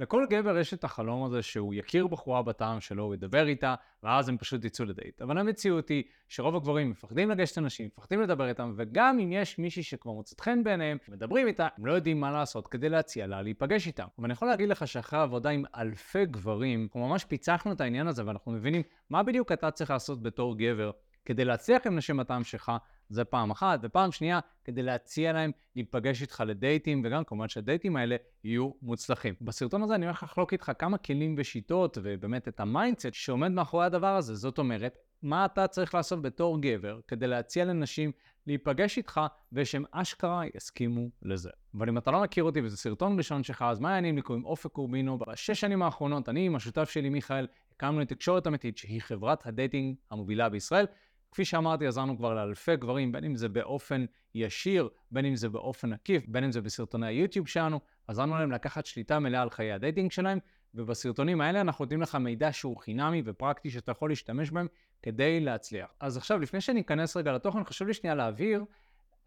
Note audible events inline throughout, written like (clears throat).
לכל גבר יש את החלום הזה שהוא יכיר בחורה בטעם שלו, הוא ידבר איתה, ואז הם פשוט יצאו לדייט. אבל המציאות היא שרוב הגברים מפחדים לגשת לאנשים, מפחדים לדבר איתם, וגם אם יש מישהי שכבר מוצאת חן בעיניהם, מדברים איתה, הם לא יודעים מה לעשות כדי להציע לה להיפגש איתם. אבל אני יכול להגיד לך שאחרי עבודה עם אלפי גברים, אנחנו ממש פיצחנו את העניין הזה, ואנחנו מבינים מה בדיוק אתה צריך לעשות בתור גבר כדי להצליח עם נשים הטעם שלך, זה פעם אחת, ופעם שנייה, כדי להציע להם להיפגש איתך לדייטים, וגם כמובן שהדייטים האלה יהיו מוצלחים. בסרטון הזה אני הולך לחלוק איתך כמה כלים ושיטות, ובאמת את ה mindset שעומד מאחורי הדבר הזה. זאת אומרת, מה אתה צריך לעשות בתור גבר כדי להציע לנשים להיפגש איתך, ושהם אשכרה יסכימו לזה. אבל אם אתה לא מכיר אותי וזה סרטון ראשון שלך, אז מה העניינים לי קוראים אופק קורבינו? בשש שנים האחרונות, אני עם השותף שלי מיכאל, הקמנו את תקשורת אמיתית, שהיא חברת ה dating המובילה בישראל. כפי שאמרתי, עזרנו כבר לאלפי גברים, בין אם זה באופן ישיר, בין אם זה באופן עקיף, בין אם זה בסרטוני היוטיוב שלנו, עזרנו להם לקחת שליטה מלאה על חיי ה dating שלהם, ובסרטונים האלה אנחנו נותנים לך מידע שהוא חינמי ופרקטי שאתה יכול להשתמש בהם כדי להצליח. אז עכשיו, לפני שאני אכנס רגע לתוכן, חשוב לי שנייה להבהיר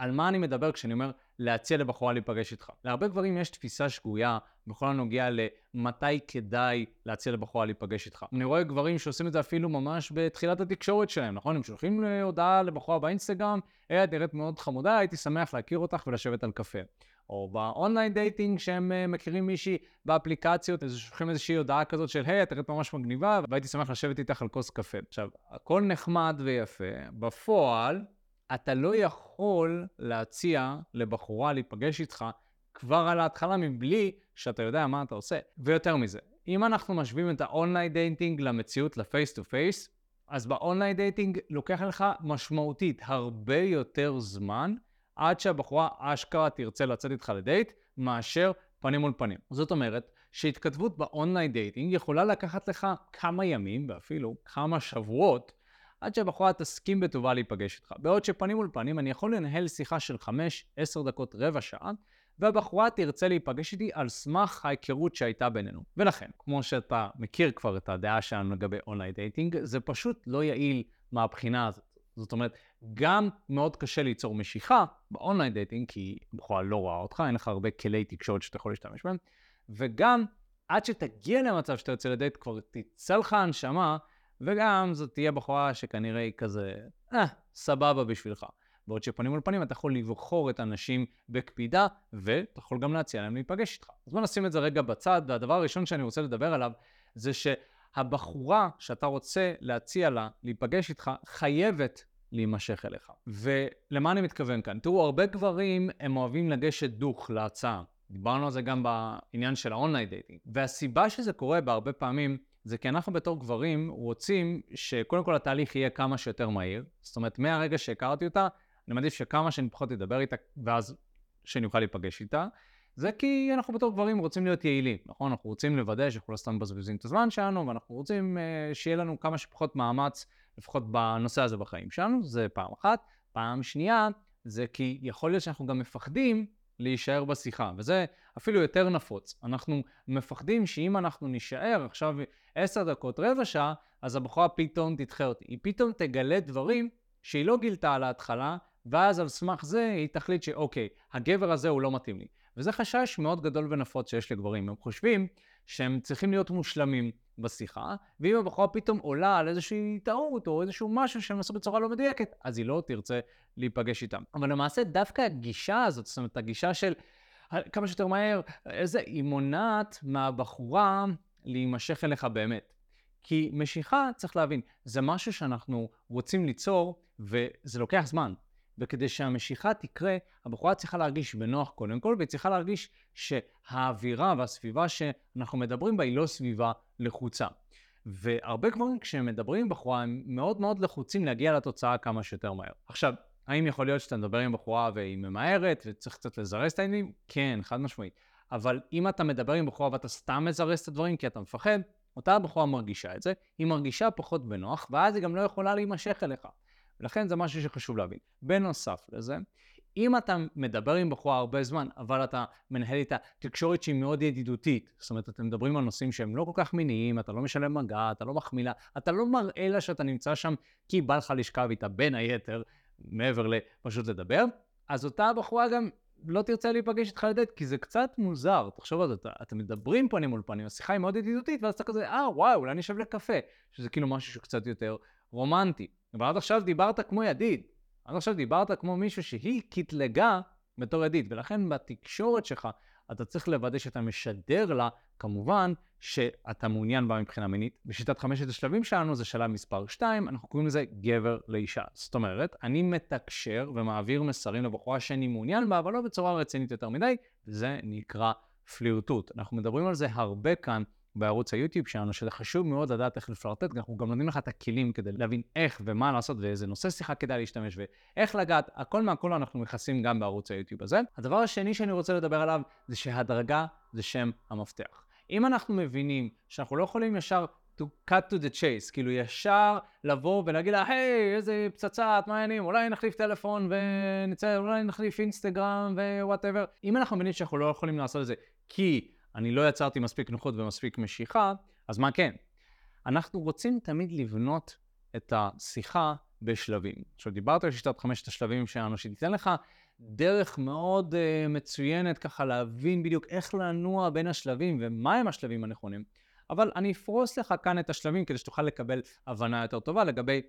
על מה אני מדבר כשאני אומר להציע לבחורה להיפגש איתך. להרבה גברים יש תפיסה שגויה בכל הנוגע למתי כדאי להציע לבחורה להיפגש איתך. אני רואה גברים שעושים את זה אפילו ממש בתחילת התקשורת שלהם, נכון? הם שולחים הודעה לבחורה באינסטגרם, היי, את נראית מאוד חמודה, הייתי שמח להכיר אותך ולשבת על קפה. או ב online dating שהם uh, מכירים מישהי באפליקציות, אז שולחים איזושהי הודעה כזאת של היי, את נראית ממש מגניבה, והייתי שמח לשבת איתך על כוס קפה. עכשיו, הכל נחמד ויפה, בפועל, אתה לא יכול להציע לבחורה להיפגש איתך כבר על ההתחלה מבלי שאתה יודע מה אתה עושה. ויותר מזה, אם אנחנו משווים את ה online dating למציאות, ל face to face, אז ב online dating לוקח לך משמעותית הרבה יותר זמן עד שהבחורה אשכרה תרצה לצאת איתך לדייט, מאשר פנים מול פנים. זאת אומרת, שהתכתבות ב online dating יכולה לקחת לך כמה ימים ואפילו כמה שבועות עד שהבחורה תסכים בטובה להיפגש איתך. בעוד שפנים מול פנים אני יכול לנהל שיחה של 5-10 דקות, רבע שעה, והבחורה תרצה להיפגש איתי על סמך ההיכרות שהייתה בינינו. ולכן, כמו שאתה מכיר כבר את הדעה שלנו לגבי online dating, זה פשוט לא יעיל מהבחינה הזאת. זאת אומרת, גם מאוד קשה ליצור משיכה ב online dating, כי בחורה לא רואה אותך, אין לך הרבה כלי תקשורת שאתה יכול להשתמש בהם, וגם עד שתגיע למצב שאתה יוצא לדייט, כבר תצא לך הנשמה, וגם זאת תהיה בחורה שכנראה היא כזה, אה, סבבה בשבילך. בעוד שפנים מול פנים אתה יכול לבחור את האנשים בקפידה, ואתה יכול גם להציע להם להיפגש איתך. אז בוא נשים את זה רגע בצד, והדבר הראשון שאני רוצה לדבר עליו, זה שהבחורה שאתה רוצה להציע לה להיפגש איתך, חייבת להימשך אליך. ולמה אני מתכוון כאן? תראו, הרבה גברים הם אוהבים לגשת דוך להצעה. דיברנו על זה גם בעניין של ה online dating. והסיבה שזה קורה בהרבה פעמים, זה כי אנחנו בתור גברים רוצים שקודם כל התהליך יהיה כמה שיותר מהיר. זאת אומרת, מהרגע שהכרתי אותה, אני מעדיף שכמה שאני פחות אדבר איתה, ואז שאני אוכל להיפגש איתה. זה כי אנחנו בתור גברים רוצים להיות יעילים, נכון? אנחנו רוצים לוודא שאנחנו לא סתם מבזבזים את הזמן שלנו, ואנחנו רוצים uh, שיהיה לנו כמה שפחות מאמץ, לפחות בנושא הזה בחיים שלנו, זה פעם אחת. פעם שנייה, זה כי יכול להיות שאנחנו גם מפחדים להישאר בשיחה, וזה אפילו יותר נפוץ. אנחנו מפחדים שאם אנחנו נישאר עכשיו עשר דקות, רבע שעה, אז הבחורה פתאום תדחה אותי. היא פתאום תגלה דברים שהיא לא גילתה על ההתחלה, ואז על סמך זה היא תחליט שאוקיי, הגבר הזה הוא לא מתאים לי. וזה חשש מאוד גדול ונפוץ שיש לגברים. הם חושבים שהם צריכים להיות מושלמים בשיחה, ואם הבחורה פתאום עולה על איזושהי טעות או איזשהו משהו שהם עשו בצורה לא מדויקת, אז היא לא תרצה להיפגש איתם. אבל למעשה דווקא הגישה הזאת, זאת אומרת, הגישה של כמה שיותר מהר, איזה, היא מונעת מהבחורה להימשך אליך באמת. כי משיכה, צריך להבין, זה משהו שאנחנו רוצים ליצור, וזה לוקח זמן. וכדי שהמשיכה תקרה, הבחורה צריכה להרגיש בנוח קודם כל, והיא צריכה להרגיש שהאווירה והסביבה שאנחנו מדברים בה היא לא סביבה לחוצה. והרבה גברים כשהם מדברים עם בחורה הם מאוד מאוד לחוצים להגיע לתוצאה כמה שיותר מהר. עכשיו, האם יכול להיות שאתה מדבר עם בחורה והיא ממהרת וצריך קצת לזרז את העניינים? כן, חד משמעית. אבל אם אתה מדבר עם בחורה ואתה סתם מזרז את הדברים כי אתה מפחד, אותה בחורה מרגישה את זה, היא מרגישה פחות בנוח, ואז היא גם לא יכולה להימשך אליך. ולכן זה משהו שחשוב להבין. בנוסף לזה, אם אתה מדבר עם בחורה הרבה זמן, אבל אתה מנהל איתה תקשורת שהיא מאוד ידידותית, זאת אומרת, אתם מדברים על נושאים שהם לא כל כך מיניים, אתה לא משלם מגע, אתה לא מחמיא לה, אתה לא מראה לה שאתה נמצא שם כי בא לך לשכב איתה בין היתר, מעבר לפשוט לדבר, אז אותה בחורה גם לא תרצה להיפגש איתך לדייט, כי זה קצת מוזר. תחשוב על זה, אתם מדברים פנים מול פנים, השיחה היא מאוד ידידותית, ואז אתה כזה, אה, וואי, אולי נשב לקפה, שזה כאילו משהו שהוא קצת יותר רומנטי. אבל עד עכשיו דיברת כמו ידיד. עד עכשיו דיברת כמו מישהו שהיא קטלגה בתור ידיד, ולכן בתקשורת שלך אתה צריך לוודא שאתה משדר לה, כמובן, שאתה מעוניין בה מבחינה מינית. בשיטת חמשת השלבים שלנו זה שלב מספר 2, אנחנו קוראים לזה גבר לאישה. זאת אומרת, אני מתקשר ומעביר מסרים לבחורה שאני מעוניין בה, אבל לא בצורה רצינית יותר מדי, וזה נקרא פלירטוט. אנחנו מדברים על זה הרבה כאן בערוץ היוטיוב שלנו, שזה חשוב מאוד לדעת איך לפלרטט, אנחנו גם נותנים לך את הכלים כדי להבין איך ומה לעשות ואיזה נושא שיחה כדאי להשתמש ואיך לגעת, הכל מהכל אנחנו מכסים גם בערוץ היוטיוב הזה. הדבר השני שאני רוצה לדבר עליו זה שהדרגה זה שם המפתח. אם אנחנו מבינים שאנחנו לא יכולים ישר to cut to the chase, כאילו ישר לבוא ולהגיד לה, היי, איזה פצצה, מה העניינים, אולי נחליף טלפון ונצא, אולי נחליף אינסטגרם ו whatever. אם אנחנו מבינים שאנחנו לא יכולים לעשות את זה כי אני לא יצרתי מספיק נוחות ומספיק משיכה, אז מה כן? אנחנו רוצים תמיד לבנות את השיחה בשלבים. עכשיו, דיברת על שיטת חמשת השלבים שלנו, שתיתן לך דרך מאוד uh, מצוינת ככה להבין בדיוק איך לנוע בין השלבים ומהם השלבים הנכונים. אבל אני אפרוס לך כאן את השלבים כדי שתוכל לקבל הבנה יותר טובה לגבי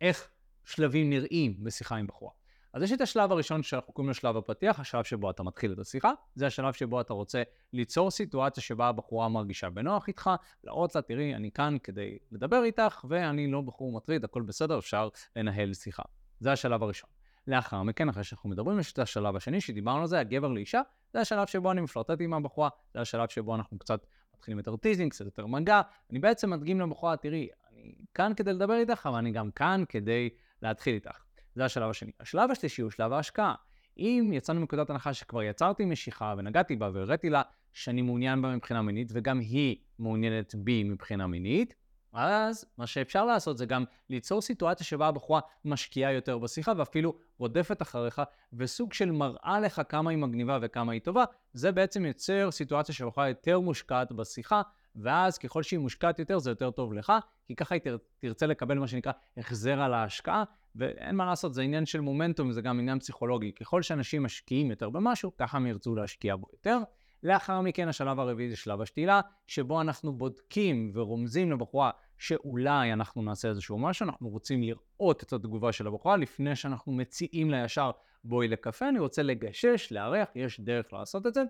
איך שלבים נראים בשיחה עם בחורה. אז יש את השלב הראשון שאנחנו קוראים לו שלב הפתיח, השלב שבו אתה מתחיל את השיחה. זה השלב שבו אתה רוצה ליצור סיטואציה שבה הבחורה מרגישה בנוח איתך, להראות לה, תראי, אני כאן כדי לדבר איתך, ואני לא בחור מטריד, הכל בסדר, אפשר לנהל שיחה. זה השלב הראשון. לאחר מכן, אחרי שאנחנו מדברים, יש את השלב השני שדיברנו על זה, הגבר לאישה, זה השלב שבו אני מפלרטט עם הבחורה, זה השלב שבו אנחנו קצת מתחילים יותר teasing, קצת יותר מגע. אני בעצם מדגים לבחורה, תראי, אני כאן כדי לדבר איתך, אבל אני גם כאן כדי להתחיל איתך. זה השלב השני. השלב השלישי הוא שלב ההשקעה. אם יצאנו מנקודת הנחה שכבר יצרתי משיכה ונגעתי בה והראיתי לה שאני מעוניין בה מבחינה מינית וגם היא מעוניינת בי מבחינה מינית, אז מה שאפשר לעשות זה גם ליצור סיטואציה שבה הבחורה משקיעה יותר בשיחה ואפילו רודפת אחריך וסוג של מראה לך כמה היא מגניבה וכמה היא טובה, זה בעצם יוצר סיטואציה שהבחורה יותר מושקעת בשיחה ואז ככל שהיא מושקעת יותר זה יותר טוב לך, כי ככה היא תרצה לקבל מה שנקרא החזר על ההשקעה, ואין מה לעשות, זה עניין של מומנטום, זה גם עניין פסיכולוגי. ככל שאנשים משקיעים יותר במשהו, ככה הם ירצו להשקיע בו יותר. לאחר מכן השלב הרביעי זה שלב השתילה, שבו אנחנו בודקים ורומזים לבחורה שאולי אנחנו נעשה איזשהו משהו, אנחנו רוצים לראות את התגובה של הבחורה לפני שאנחנו מציעים לה ישר בואי לקפה, אני רוצה לגשש, לארח, יש דרך לעשות את זה.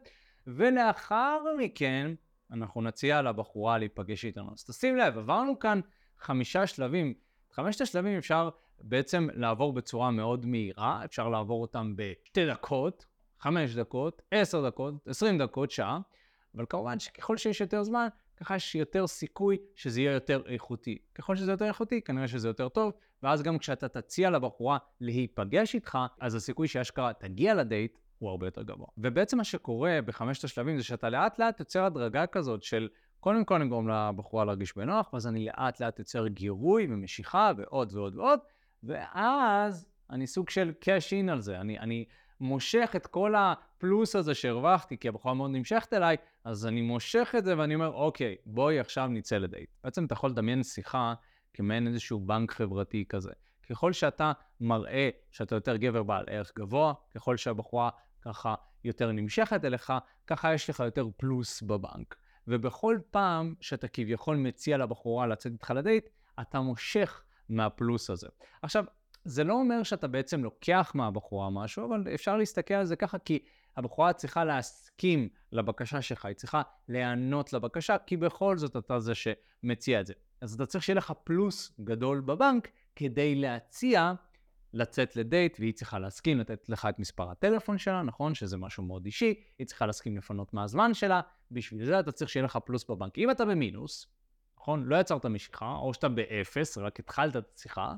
ולאחר מכן אנחנו נציע לבחורה להיפגש איתנו. אז תשים לב, עברנו כאן חמישה שלבים. חמשת השלבים אפשר בעצם לעבור בצורה מאוד מהירה, אפשר לעבור אותם בשתי דקות, חמש דקות, עשר דקות, עשרים דקות, שעה, אבל כמובן שככל שיש יותר זמן, ככה יש יותר סיכוי שזה יהיה יותר איכותי. ככל שזה יותר איכותי, כנראה שזה יותר טוב, ואז גם כשאתה תציע לבחורה להיפגש איתך, אז הסיכוי שאשכרה תגיע לדייט הוא הרבה יותר גבוה. ובעצם מה שקורה בחמשת השלבים זה שאתה לאט לאט יוצר הדרגה כזאת של קודם כל גורם לבחורה להרגיש בנוח, ואז אני לאט לאט יוצר גירוי ומשיכה ועוד ועוד ועוד, ואז אני סוג של cash in על זה. אני, אני מושך את כל הפלוס הזה שהרווחתי, כי הבחורה מאוד נמשכת אליי, אז אני מושך את זה ואני אומר, אוקיי, בואי עכשיו נצא לדייט. בעצם אתה יכול לדמיין שיחה כמעין איזשהו בנק חברתי כזה. ככל שאתה מראה שאתה יותר גבר בעל ערך גבוה, ככל שהבחורה ככה יותר נמשכת אליך, ככה יש לך יותר פלוס בבנק. ובכל פעם שאתה כביכול מציע לבחורה לצאת איתך לדייט, אתה מושך מהפלוס הזה. עכשיו, זה לא אומר שאתה בעצם לוקח מהבחורה משהו, אבל אפשר להסתכל על זה ככה, כי הבחורה צריכה להסכים לבקשה שלך, היא צריכה להיענות לבקשה, כי בכל זאת אתה זה שמציע את זה. אז אתה צריך שיהיה לך פלוס גדול בבנק כדי להציע לצאת לדייט, והיא צריכה להסכים לתת לך את מספר הטלפון שלה, נכון? שזה משהו מאוד אישי, היא צריכה להסכים לפנות מהזמן שלה, בשביל זה אתה צריך שיהיה לך פלוס בבנק. אם אתה במינוס, נכון? לא יצרת משיכה, או שאתה באפס, רק התחלת את השיחה,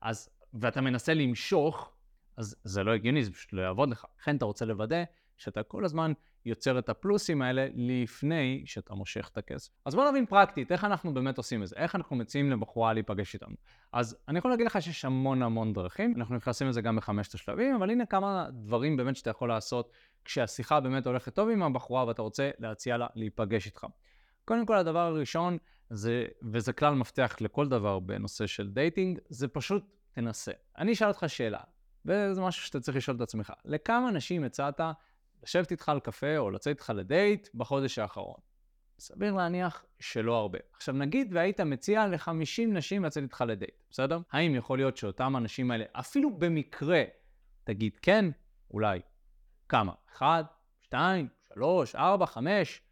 אז, ואתה מנסה למשוך, אז זה לא הגיוני, זה פשוט לא יעבוד לך. לכן אתה רוצה לוודא שאתה כל הזמן יוצר את הפלוסים האלה לפני שאתה מושך את הכסף. אז בוא נבין פרקטית, איך אנחנו באמת עושים את זה, איך אנחנו מציעים לבחורה להיפגש איתנו. אז אני יכול להגיד לך שיש המון המון דרכים, אנחנו נכנסים לזה גם בחמשת השלבים, אבל הנה כמה דברים באמת שאתה יכול לעשות כשהשיחה באמת הולכת טוב עם הבחורה ואתה רוצה להציע לה להיפגש איתך. קודם כל, הדבר הראשון, זה, וזה כלל מפתח לכל דבר בנושא של dating, זה פשוט תנסה. אני אשאל אותך שאלה, וזה משהו שאתה צריך לשאול את עצמך. לכמה נשים הצעת לשבת איתך על קפה או לצאת איתך לדייט בחודש האחרון? סביר להניח שלא הרבה. עכשיו נגיד והיית מציע ל-50 נשים לצאת איתך לדייט, בסדר? האם יכול להיות שאותם האנשים האלה, אפילו במקרה, תגיד כן? אולי. כמה? אחד, שתיים, שלוש, ארבע, חמש?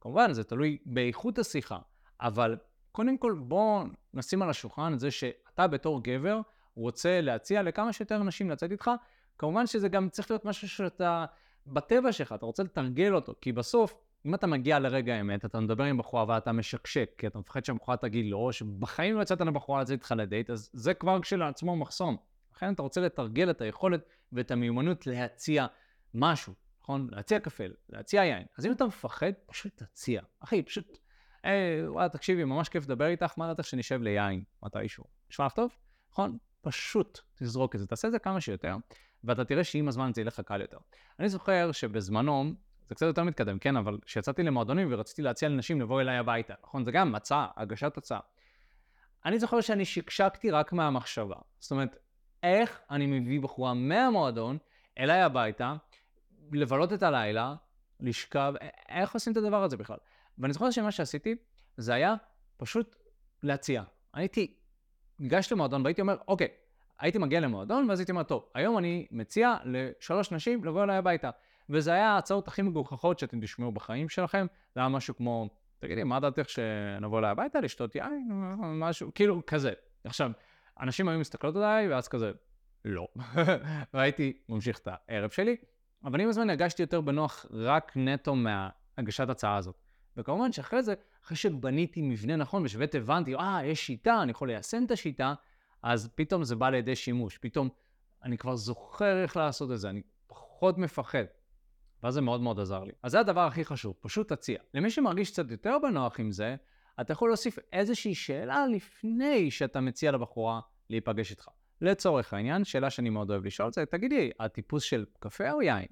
כמובן, זה תלוי באיכות השיחה, אבל קודם כל בוא נשים על השולחן את זה שאתה בתור גבר רוצה להציע לכמה שיותר נשים לצאת איתך. כמובן שזה גם צריך להיות משהו שאתה, בטבע שלך, אתה רוצה לתרגל אותו, כי בסוף, אם אתה מגיע לרגע האמת, אתה מדבר עם בחורה ואתה משקשק, כי אתה מפחד שהבחורה תגיד לו, שבחיים לא יצאת לבחורה לצאת איתך לדייט, אז זה כבר כשלעצמו מחסום. לכן אתה רוצה לתרגל את היכולת ואת המיומנות להציע משהו, נכון? להציע קפה, להציע יין. אז אם אתה מפחד, פשוט תציע. אחי, פשוט, אה, וואלה, תקשיבי, ממש כיף לדבר איתך, מה דעתך שנשב ליין מתישהו? נשמע לך טוב? נכון? פשוט תזרוק את זה, תעשה את זה כמה שיותר, ואתה תראה שעם הזמן זה ילך לך קל יותר. אני זוכר שבזמנו, זה קצת יותר מתקדם, כן, אבל כשיצאתי למועדונים ורציתי להציע לנשים לבוא אליי הביתה, נכון? זה גם הצעה, הגשת הצעה. אני זוכר שאני שקשקתי רק מהמחשבה. זאת אומרת, איך אני מביא בחורה מהמועדון אליי הביתה, לבלות את הלילה, לשכב, איך עושים את הדבר הזה בכלל? ואני זוכר שמה שעשיתי, זה היה פשוט להציע. הייתי ניגש למועדון והייתי אומר, אוקיי, הייתי מגיע למועדון ואז הייתי אומר, טוב, היום אני מציע לשלוש נשים לבוא אליי הביתה. וזה היה ההצעות הכי מגוחכות שאתם תשמעו בחיים שלכם, זה היה משהו כמו, תגידי, מה דעתך שנבוא אליי הביתה, לשתות יין, משהו, כאילו, כזה. עכשיו, אנשים היו מסתכלות עליי, ואז כזה, לא. (laughs) והייתי ממשיך את הערב שלי, אבל עם הזמן הרגשתי יותר בנוח רק נטו מהגשת הצעה הזאת. וכמובן שאחרי זה, אחרי שבניתי מבנה נכון ושבאמת הבנתי, אה, יש שיטה, אני יכול ליישם את השיטה, אז פתאום זה בא לידי שימוש. פתאום אני כבר זוכר איך לעשות את זה, אני פחות מפחד. ואז זה מאוד מאוד עזר לי. אז זה הדבר הכי חשוב, פשוט תציע. למי שמרגיש קצת יותר בנוח עם זה, אתה יכול להוסיף איזושהי שאלה לפני שאתה מציע לבחורה להיפגש איתך. לצורך העניין, שאלה שאני מאוד אוהב לשאול זה, תגידי, הטיפוס של קפה או יין?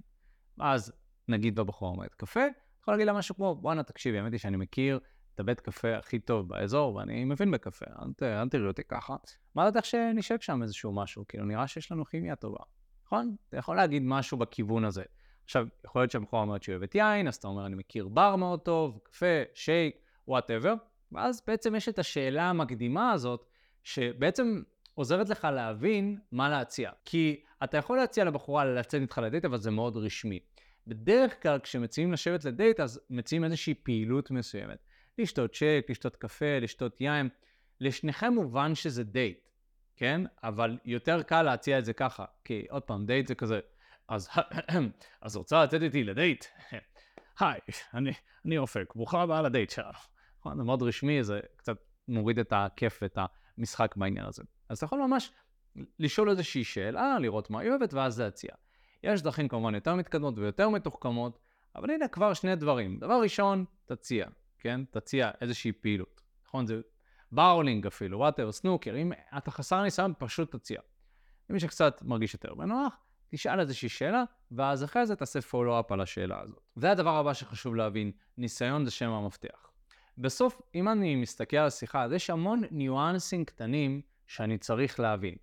אז נגיד הבחורה אומרת קפה, יכול להגיד לה משהו כמו, בואנה תקשיבי, האמת היא שאני מכיר את הבית קפה הכי טוב באזור, ואני מבין בקפה, אל, אל תראי אותי ככה. מה דעתך שנשב שם איזשהו משהו, כאילו נראה שיש לנו כימיה טובה, נכון? אתה יכול להגיד משהו בכיוון הזה. עכשיו, יכול להיות שהבחורה אומרת שהיא אוהבת יין, אז אתה אומר, אני מכיר בר מאוד טוב, קפה, שייק, whatever, ואז בעצם יש את השאלה המקדימה הזאת, שבעצם עוזרת לך להבין מה להציע. כי אתה יכול להציע לבחורה לצאת איתך לדייט, אבל זה מאוד רשמי. בדרך כלל כשמציעים לשבת לדייט, אז מציעים איזושהי פעילות מסוימת. לשתות שייק, לשתות קפה, לשתות יין. לשניכם מובן שזה דייט, כן? אבל יותר קל להציע את זה ככה. כי עוד פעם, דייט זה כזה, אז, (clears throat) אז רוצה לצאת איתי לדייט? (laughs) היי, אני, אני אופק, ברוכה הבאה לדייט שלנו. (laughs) נכון, זה מאוד רשמי, זה קצת מוריד את הכיף ואת המשחק בעניין הזה. אז אתה יכול ממש לשאול איזושהי שאלה, לראות מה היא אוהבת, ואז להציע. יש דרכים כמובן יותר מתקדמות ויותר מתוחכמות, אבל הנה כבר שני דברים. דבר ראשון, תציע, כן? תציע איזושהי פעילות. נכון? זה באולינג אפילו, וואטר, סנוקר, אם אתה חסר ניסיון, פשוט תציע. למי שקצת מרגיש יותר בנוח, תשאל איזושהי שאלה, ואז אחרי זה תעשה פולו-אפ על השאלה הזאת. זה הדבר הבא שחשוב להבין, ניסיון זה שם המפתח. בסוף, אם אני מסתכל על השיחה, אז יש המון ניואנסים קטנים שאני צריך להבין.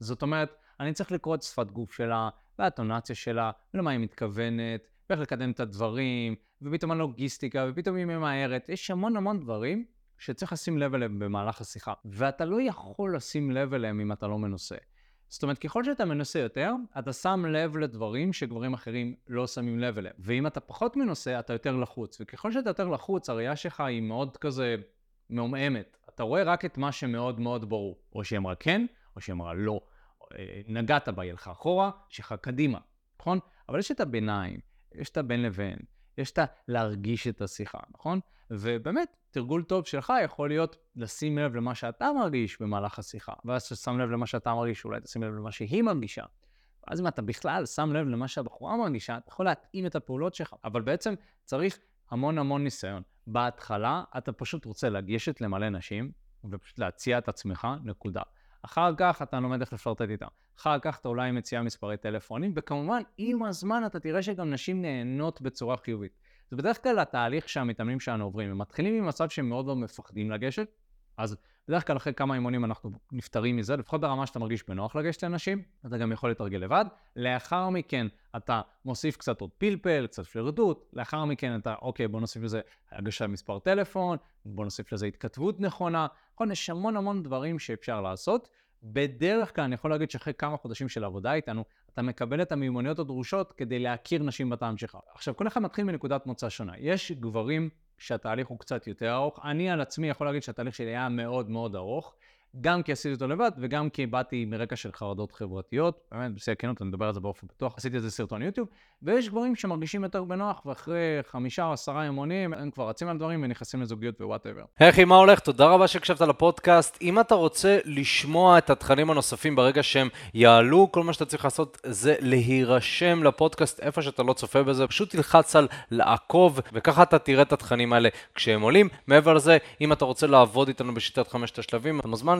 זאת אומרת, אני צריך לקרוא את שפת גוף שלה, והטונציה שלה, ולמה היא מתכוונת, ואיך לקדם את הדברים, ופתאום הלוגיסטיקה, ופתאום היא ממהרת. יש המון המון דברים שצריך לשים לב אליהם במהלך השיחה, ואתה לא יכול לשים לב אליהם אם אתה לא מנוסה. זאת אומרת, ככל שאתה מנוסה יותר, אתה שם לב לדברים שגברים אחרים לא שמים לב אליהם. ואם אתה פחות מנוסה, אתה יותר לחוץ. וככל שאתה יותר לחוץ, הראייה שלך היא מאוד כזה מעומעמת. אתה רואה רק את מה שמאוד מאוד ברור. או שהיא אמרה כן, או שהיא אמרה לא. אה, נגעת בה, היא הלכה אחורה, שלך קדימה, נכון? אבל יש את הביניים, יש את הבין לבין, יש את להרגיש את השיחה, נכון? ובאמת, תרגול טוב שלך יכול להיות לשים לב למה שאתה מרגיש במהלך השיחה, ואז כששם לב למה שאתה מרגיש, אולי תשים לב למה שהיא מרגישה. ואז אם אתה בכלל שם לב למה שהבחורה מרגישה, אתה יכול להתאים את הפעולות שלך. אבל בעצם צריך המון המון ניסיון. בהתחלה אתה פשוט רוצה לגשת למלא נשים, ופשוט להציע את עצמך, נקודה. אחר כך אתה לומד איך לפלרטט איתם. אחר כך אתה אולי מציע מספרי טלפונים, וכמובן, עם הזמן אתה תראה שגם נשים נהנות בצורה חיובית. זה בדרך כלל התהליך שהמתאמנים שלנו עוברים. הם מתחילים ממצב שהם מאוד מאוד מפחדים לגשת, אז בדרך כלל אחרי כמה אימונים אנחנו נפטרים מזה, לפחות ברמה שאתה מרגיש בנוח לגשת לאנשים, אתה גם יכול לתרגל לבד. לאחר מכן אתה מוסיף קצת עוד פלפל, קצת פלרדות, לאחר מכן אתה, אוקיי, בוא נוסיף לזה הגשת מספר טלפון, בוא נוסיף לזה התכתבות נכונה, נכון, יש המון המון דברים שאפשר לעשות. בדרך כלל אני יכול להגיד שאחרי כמה חודשים של עבודה איתנו, אתה מקבל את המיומנויות הדרושות כדי להכיר נשים בטעם שלך. עכשיו, כל אחד מתחיל מנקודת מוצא שונה. יש גברים שהתהליך הוא קצת יותר ארוך. אני על עצמי יכול להגיד שהתהליך שלי היה מאוד מאוד ארוך. גם כי עשיתי אותו לבד וגם כי באתי מרקע של חרדות חברתיות. באמת, בשיא הכנות, אני מדבר על זה באופן פתוח. עשיתי איזה סרטון יוטיוב, ויש גברים שמרגישים יותר בנוח, ואחרי חמישה או עשרה אימונים, הם כבר רצים על דברים ונכנסים לזוגיות ו whatever. אחי, מה הולך? תודה רבה שהקשבת לפודקאסט. אם אתה רוצה לשמוע את התכנים הנוספים ברגע שהם יעלו, כל מה שאתה צריך לעשות זה להירשם לפודקאסט איפה שאתה לא צופה בזה. פשוט תלחץ על לעקוב, וככה אתה תראה את התכנים האלה כשהם עולים. מעבר לזה, אם אתה רוצה לעבוד איתנו בשיטת חמשת השלבים, אתה מוזמן